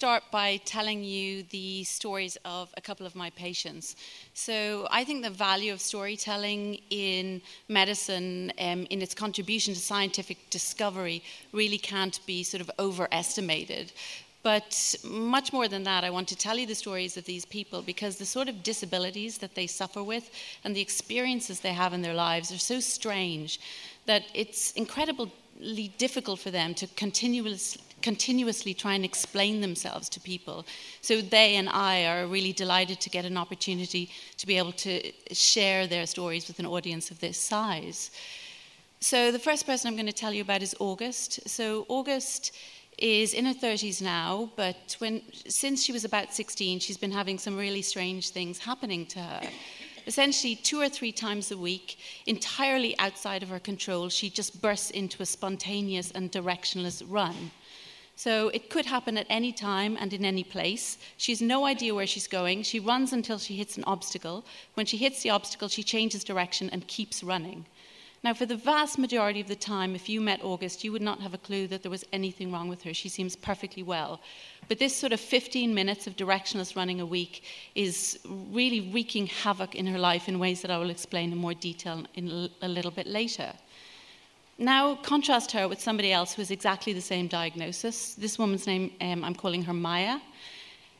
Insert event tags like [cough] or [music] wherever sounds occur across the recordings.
start by telling you the stories of a couple of my patients. So, I think the value of storytelling in medicine, um, in its contribution to scientific discovery, really can't be sort of overestimated. But much more than that, I want to tell you the stories of these people because the sort of disabilities that they suffer with and the experiences they have in their lives are so strange that it's incredibly difficult for them to continuously continuously try and explain themselves to people. So they and I are really delighted to get an opportunity to be able to share their stories with an audience of this size. So the first person I'm going to tell you about is August. So August is in her 30s now, but when since she was about 16, she's been having some really strange things happening to her. Essentially, two or three times a week, entirely outside of her control, she just bursts into a spontaneous and directionless run. So it could happen at any time and in any place. She has no idea where she's going. She runs until she hits an obstacle. When she hits the obstacle, she changes direction and keeps running. Now, for the vast majority of the time, if you met August, you would not have a clue that there was anything wrong with her. She seems perfectly well. But this sort of 15 minutes of directionless running a week is really wreaking havoc in her life in ways that I will explain in more detail in a little bit later. Now, contrast her with somebody else who has exactly the same diagnosis. This woman's name, um, I'm calling her Maya.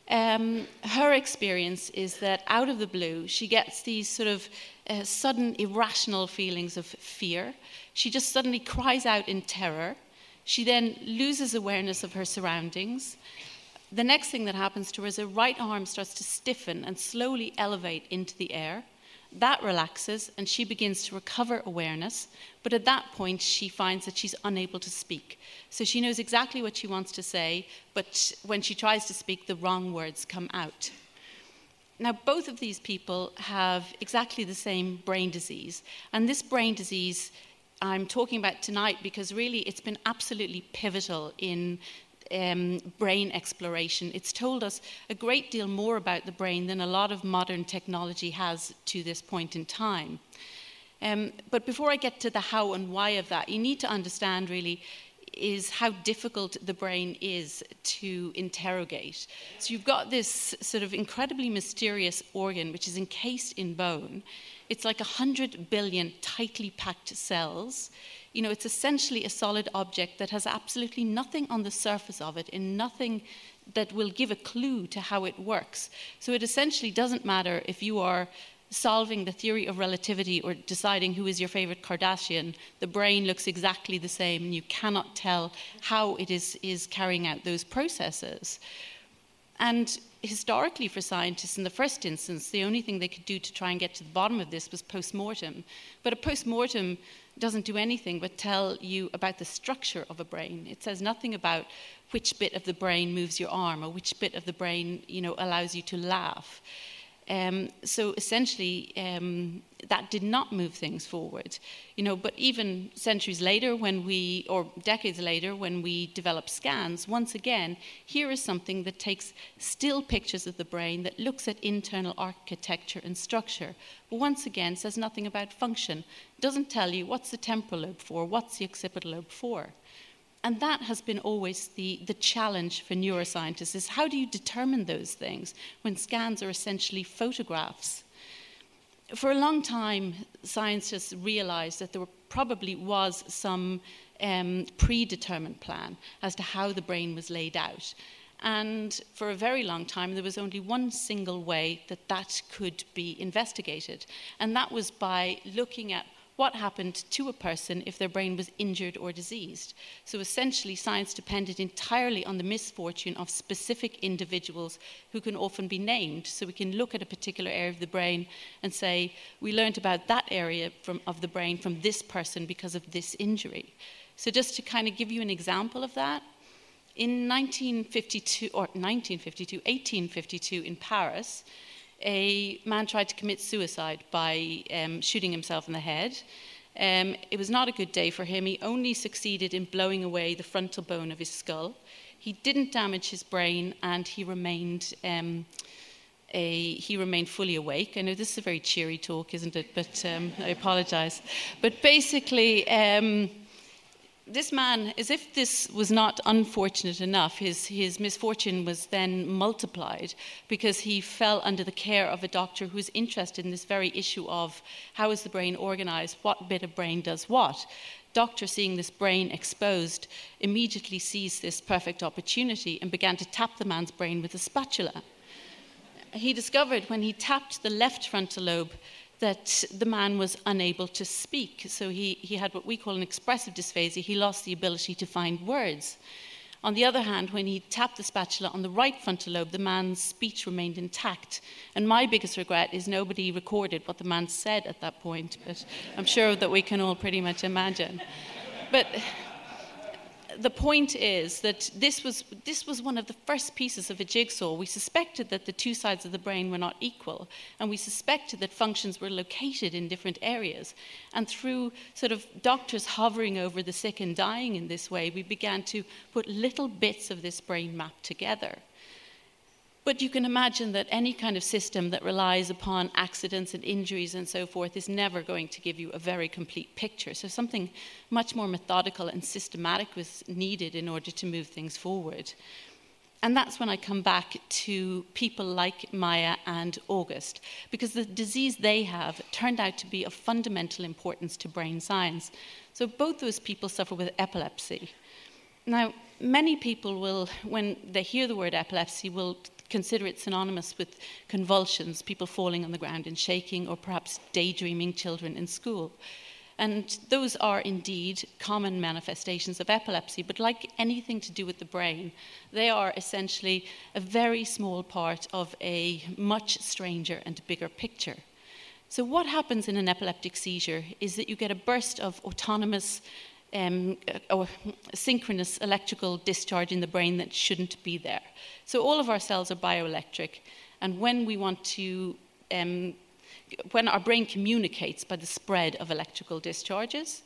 Um, her experience is that out of the blue, she gets these sort of uh, sudden irrational feelings of fear. She just suddenly cries out in terror. She then loses awareness of her surroundings. The next thing that happens to her is her right arm starts to stiffen and slowly elevate into the air. That relaxes and she begins to recover awareness. But at that point, she finds that she's unable to speak. So she knows exactly what she wants to say, but when she tries to speak, the wrong words come out. Now, both of these people have exactly the same brain disease. And this brain disease I'm talking about tonight because really it's been absolutely pivotal in um, brain exploration. It's told us a great deal more about the brain than a lot of modern technology has to this point in time. Um, but before I get to the how and why of that, you need to understand really is how difficult the brain is to interrogate. So you've got this sort of incredibly mysterious organ which is encased in bone. It's like 100 billion tightly packed cells you know, it's essentially a solid object that has absolutely nothing on the surface of it and nothing that will give a clue to how it works. So it essentially doesn't matter if you are solving the theory of relativity or deciding who is your favorite Kardashian, the brain looks exactly the same and you cannot tell how it is, is carrying out those processes. And historically, for scientists, in the first instance, the only thing they could do to try and get to the bottom of this was post mortem. But a post mortem doesn't do anything but tell you about the structure of a brain. It says nothing about which bit of the brain moves your arm or which bit of the brain you know, allows you to laugh. Um, so essentially, um, that did not move things forward. You know, but even centuries later, when we, or decades later, when we develop scans, once again, here is something that takes still pictures of the brain that looks at internal architecture and structure, but once again says nothing about function. Doesn't tell you what's the temporal lobe for, what's the occipital lobe for. And that has been always the, the challenge for neuroscientists is how do you determine those things when scans are essentially photographs? For a long time, scientists realized that there probably was some um, predetermined plan as to how the brain was laid out. And for a very long time, there was only one single way that that could be investigated, and that was by looking at what happened to a person if their brain was injured or diseased. So essentially, science depended entirely on the misfortune of specific individuals who can often be named. So we can look at a particular area of the brain and say, we learned about that area from, of the brain from this person because of this injury. So just to kind of give you an example of that, in 1952, or 1952, 1852 in Paris, a man tried to commit suicide by um, shooting himself in the head. Um, it was not a good day for him. He only succeeded in blowing away the frontal bone of his skull. He didn't damage his brain, and he remained. Um, a, he remained fully awake. I know this is a very cheery talk, isn't it? But um, I apologize. But basically, um, this man, as if this was not unfortunate enough, his, his misfortune was then multiplied because he fell under the care of a doctor who was interested in this very issue of how is the brain organized, what bit of brain does what. Doctor, seeing this brain exposed, immediately seized this perfect opportunity and began to tap the man's brain with a spatula. He discovered when he tapped the left frontal lobe that the man was unable to speak. So he, he had what we call an expressive dysphasia. He lost the ability to find words. On the other hand, when he tapped the spatula on the right frontal lobe, the man's speech remained intact. And my biggest regret is nobody recorded what the man said at that point, but I'm sure that we can all pretty much imagine. But the point is that this was, this was one of the first pieces of a jigsaw. We suspected that the two sides of the brain were not equal, and we suspected that functions were located in different areas. And through sort of doctors hovering over the sick and dying in this way, we began to put little bits of this brain map together. But you can imagine that any kind of system that relies upon accidents and injuries and so forth is never going to give you a very complete picture. So something much more methodical and systematic was needed in order to move things forward. And that's when I come back to people like Maya and August, because the disease they have turned out to be of fundamental importance to brain science. So both those people suffer with epilepsy. Now, many people will, when they hear the word epilepsy, will consider it synonymous with convulsions, people falling on the ground and shaking, or perhaps daydreaming children in school. And those are indeed common manifestations of epilepsy, but like anything to do with the brain, they are essentially a very small part of a much stranger and bigger picture. So, what happens in an epileptic seizure is that you get a burst of autonomous um, or synchronous electrical discharge in the brain that shouldn't be there. So all of our cells are bioelectric, and when we want to, um, when our brain communicates by the spread of electrical discharges,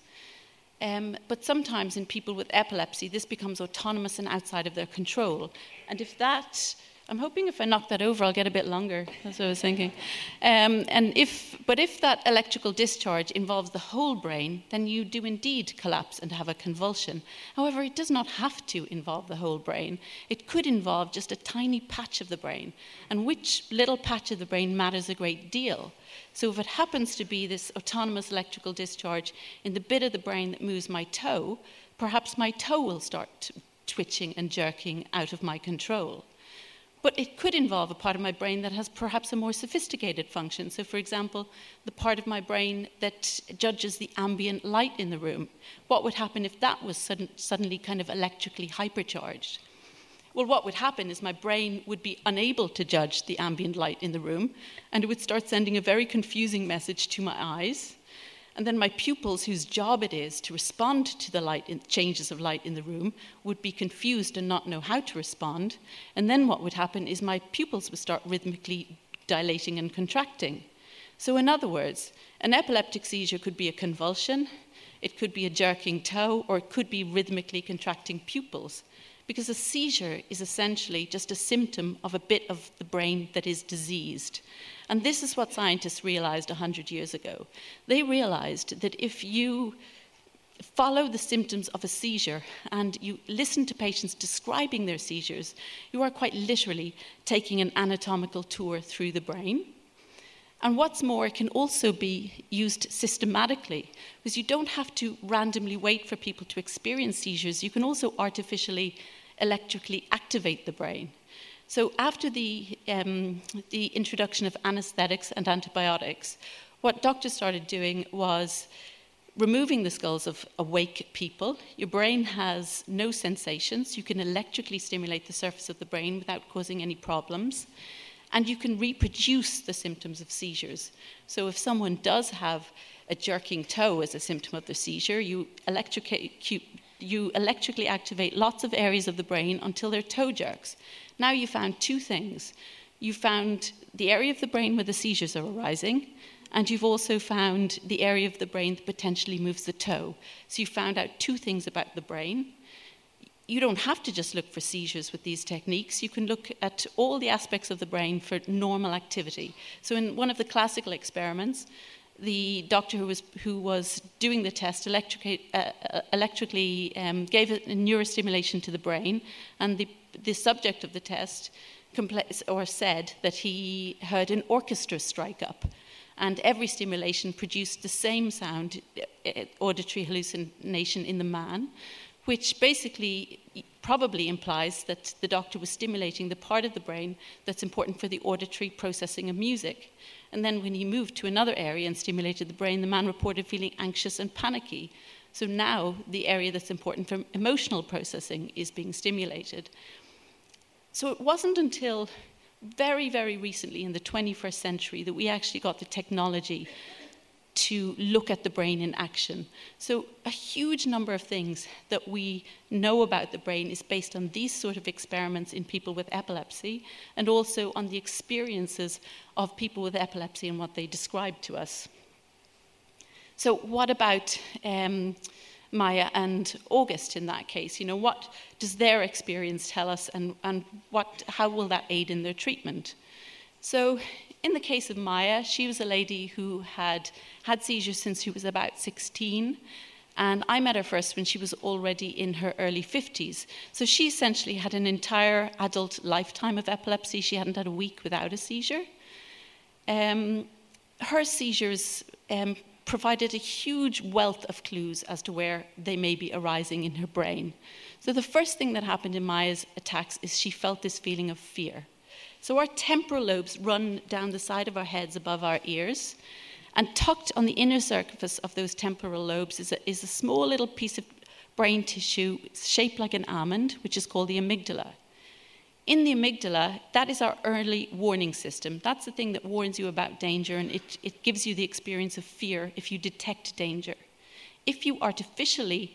um, but sometimes in people with epilepsy, this becomes autonomous and outside of their control. And if that I'm hoping if I knock that over, I'll get a bit longer. That's what I was thinking. Um, and if, but if that electrical discharge involves the whole brain, then you do indeed collapse and have a convulsion. However, it does not have to involve the whole brain. It could involve just a tiny patch of the brain, and which little patch of the brain matters a great deal. So if it happens to be this autonomous electrical discharge in the bit of the brain that moves my toe, perhaps my toe will start twitching and jerking out of my control. But it could involve a part of my brain that has perhaps a more sophisticated function. So, for example, the part of my brain that judges the ambient light in the room. What would happen if that was sudden, suddenly kind of electrically hypercharged? Well, what would happen is my brain would be unable to judge the ambient light in the room, and it would start sending a very confusing message to my eyes and then my pupils, whose job it is to respond to the light in, changes of light in the room, would be confused and not know how to respond. And then what would happen is my pupils would start rhythmically dilating and contracting. So, in other words, an epileptic seizure could be a convulsion, it could be a jerking toe, or it could be rhythmically contracting pupils. Because a seizure is essentially just a symptom of a bit of the brain that is diseased. And this is what scientists realized 100 years ago. They realized that if you follow the symptoms of a seizure and you listen to patients describing their seizures, you are quite literally taking an anatomical tour through the brain. And what's more, it can also be used systematically because you don't have to randomly wait for people to experience seizures. You can also artificially electrically activate the brain. So, after the, um, the introduction of anesthetics and antibiotics, what doctors started doing was removing the skulls of awake people. Your brain has no sensations. You can electrically stimulate the surface of the brain without causing any problems. And you can reproduce the symptoms of seizures. So, if someone does have a jerking toe as a symptom of the seizure, you, you electrically activate lots of areas of the brain until their toe jerks. Now you found two things. You found the area of the brain where the seizures are arising, and you've also found the area of the brain that potentially moves the toe. So you found out two things about the brain. You don't have to just look for seizures with these techniques. You can look at all the aspects of the brain for normal activity. So, in one of the classical experiments, the doctor who was, who was doing the test electric, uh, uh, electrically um, gave a neurostimulation to the brain, and the, the subject of the test or said that he heard an orchestra strike up. And every stimulation produced the same sound, uh, uh, auditory hallucination in the man, which basically probably implies that the doctor was stimulating the part of the brain that's important for the auditory processing of music. And then when he moved to another area and stimulated the brain, the man reported feeling anxious and panicky. So now the area that's important for emotional processing is being stimulated. So it wasn't until very, very recently in the 21st century that we actually got the technology to look at the brain in action. So, a huge number of things that we know about the brain is based on these sort of experiments in people with epilepsy and also on the experiences of people with epilepsy and what they describe to us. So, what about um, Maya and August in that case? You know, what does their experience tell us and, and what, how will that aid in their treatment? So, in the case of Maya, she was a lady who had had seizures since she was about 16. And I met her first when she was already in her early 50s. So she essentially had an entire adult lifetime of epilepsy. She hadn't had a week without a seizure. Um, her seizures um, provided a huge wealth of clues as to where they may be arising in her brain. So the first thing that happened in Maya's attacks is she felt this feeling of fear. So our temporal lobes run down the side of our heads above our ears. And tucked on the inner surface of those temporal lobes is a, is a small little piece of brain tissue shaped like an almond, which is called the amygdala. In the amygdala, that is our early warning system. That's the thing that warns you about danger and it, it gives you the experience of fear if you detect danger. If you artificially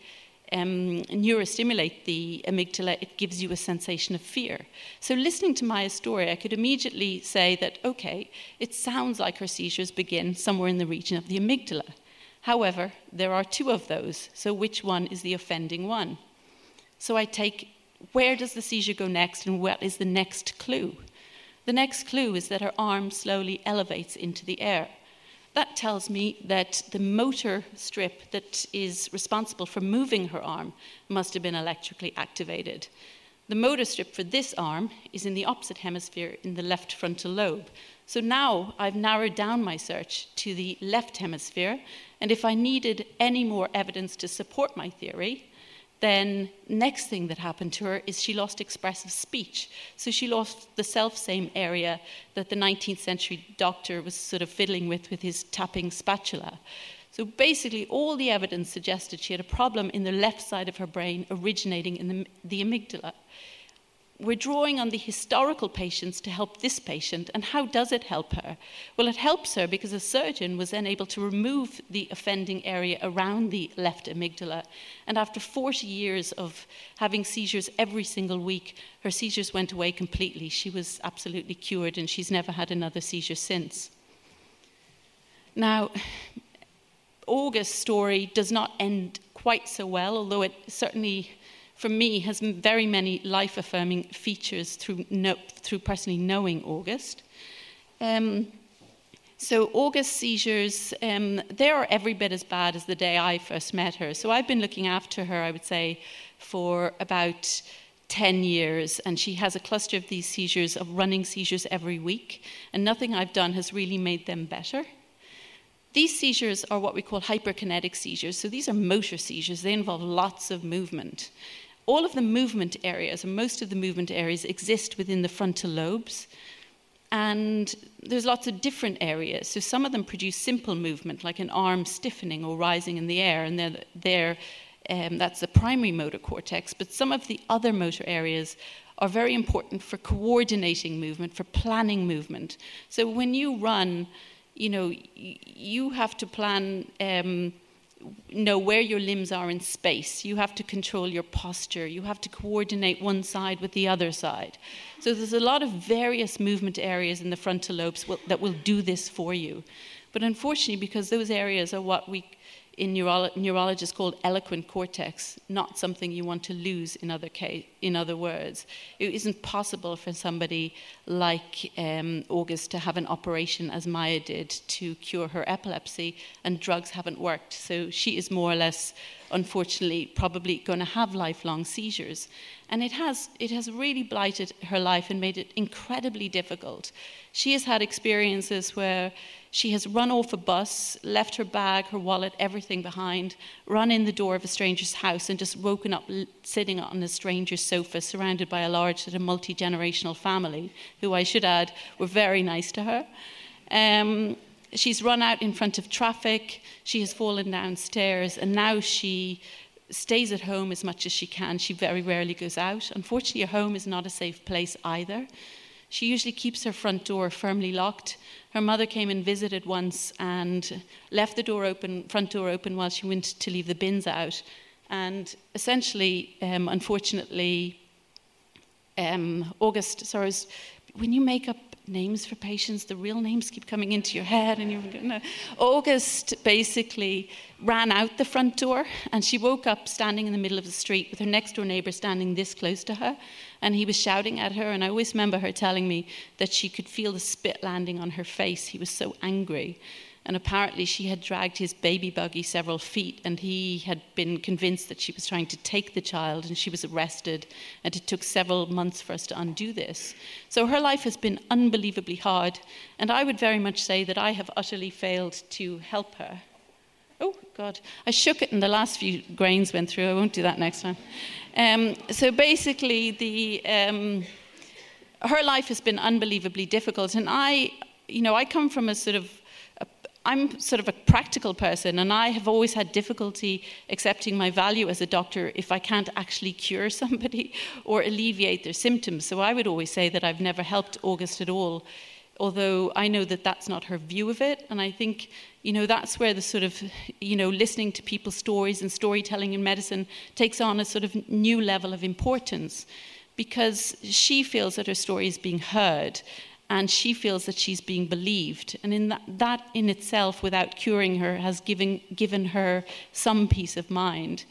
um, neurostimulate the amygdala, it gives you a sensation of fear. So, listening to Maya's story, I could immediately say that, okay, it sounds like her seizures begin somewhere in the region of the amygdala. However, there are two of those, so which one is the offending one? So, I take where does the seizure go next and what is the next clue? The next clue is that her arm slowly elevates into the air. That tells me that the motor strip that is responsible for moving her arm must have been electrically activated. The motor strip for this arm is in the opposite hemisphere in the left frontal lobe. So now I've narrowed down my search to the left hemisphere, and if I needed any more evidence to support my theory, then next thing that happened to her is she lost expressive speech. So she lost the self same area that the 19th century doctor was sort of fiddling with with his tapping spatula. So basically, all the evidence suggested she had a problem in the left side of her brain originating in the, the amygdala we're drawing on the historical patients to help this patient. And how does it help her? Well, it helps her because a surgeon was then able to remove the offending area around the left amygdala. And after 40 years of having seizures every single week, her seizures went away completely. She was absolutely cured, and she's never had another seizure since. Now, August's story does not end quite so well, although it certainly for me, has very many life affirming features through, no, through personally knowing August. Um, so August seizures, um, they are every bit as bad as the day I first met her. So I've been looking after her, I would say, for about 10 years, and she has a cluster of these seizures, of running seizures every week, and nothing I've done has really made them better. These seizures are what we call hyperkinetic seizures. So these are motor seizures, they involve lots of movement all of the movement areas, and most of the movement areas, exist within the frontal lobes. And there's lots of different areas. So some of them produce simple movement, like an arm stiffening or rising in the air, and they're, they're um, that's the primary motor cortex. But some of the other motor areas are very important for coordinating movement, for planning movement. So when you run, you know, you have to plan. Um, know where your limbs are in space. You have to control your posture. You have to coordinate one side with the other side. So there's a lot of various movement areas in the frontal lobes will, that will do this for you. But unfortunately, because those areas are what we in neuro- neurologists called eloquent cortex, not something you want to lose in other, case, in other words. It isn't possible for somebody like um, August to have an operation as Maya did to cure her epilepsy, and drugs haven't worked. So she is more or less, unfortunately, probably going to have lifelong seizures. And it has, it has really blighted her life and made it incredibly difficult. She has had experiences where she has run off a bus, left her bag, her wallet, everything behind, run in the door of a stranger's house, and just woken up sitting on a stranger's sofa surrounded by a large sort of multi generational family, who I should add were very nice to her. Um, she's run out in front of traffic, she has fallen downstairs, and now she stays at home as much as she can. She very rarely goes out. Unfortunately, her home is not a safe place either. She usually keeps her front door firmly locked. Her mother came and visited once and left the door open, front door open while she went to leave the bins out. And essentially, um, unfortunately, um, August, sorry, when you make up names for patients, the real names keep coming into your head, and you're going August basically ran out the front door, and she woke up standing in the middle of the street with her next door neighbor standing this close to her, and he was shouting at her. And I always remember her telling me that she could feel the spit landing on her face. He was so angry. And apparently, she had dragged his baby buggy several feet, and he had been convinced that she was trying to take the child, and she was arrested. And it took several months for us to undo this. So her life has been unbelievably hard, and I would very much say that I have utterly failed to help her. Oh, God. I shook it, and the last few grains went through. I won't do that next time. Um, so basically, the. Um, her life has been unbelievably difficult, and I, you know, I come from a sort of I'm sort of a practical person, and I have always had difficulty accepting my value as a doctor if I can't actually cure [laughs] somebody or alleviate their symptoms. So I would always say that I've never helped August at all, although I know that that's not her view of it. And I think, you know, that's where the sort of, you know, listening to people's stories and storytelling in medicine takes on a sort of new level of importance because she feels that her story is being heard and she feels that she's being believed. And in that, that in itself, without curing her, has given, given her some peace of mind.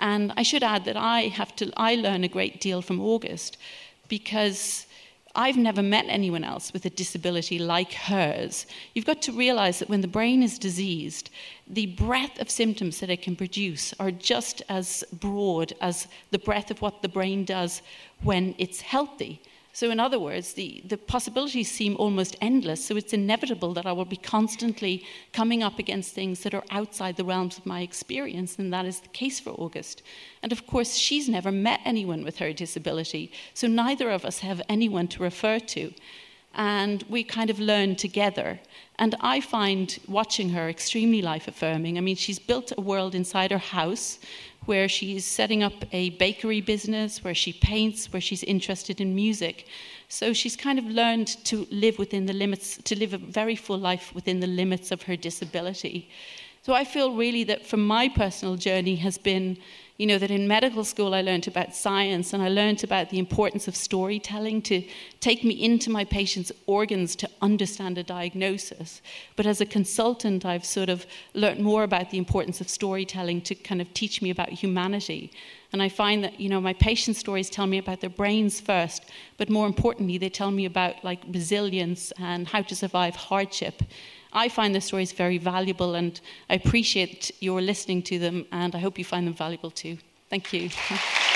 And I should add that I have to I learn a great deal from August because I've never met anyone else with a disability like hers. You've got to realize that when the brain is diseased, the breadth of symptoms that it can produce are just as broad as the breadth of what the brain does when it's healthy. So, in other words, the, the possibilities seem almost endless. So, it's inevitable that I will be constantly coming up against things that are outside the realms of my experience, and that is the case for August. And of course, she's never met anyone with her disability, so neither of us have anyone to refer to. And we kind of learn together. And I find watching her extremely life affirming. I mean, she's built a world inside her house where she's setting up a bakery business, where she paints, where she's interested in music. So she's kind of learned to live within the limits, to live a very full life within the limits of her disability. So I feel really that from my personal journey has been you know, that in medical school I learned about science and I learned about the importance of storytelling to take me into my patient's organs to understand a diagnosis. But as a consultant, I've sort of learned more about the importance of storytelling to kind of teach me about humanity. And I find that, you know, my patient stories tell me about their brains first, but more importantly, they tell me about like resilience and how to survive hardship. I find the stories very valuable and I appreciate your listening to them and I hope you find them valuable too. Thank you. [laughs]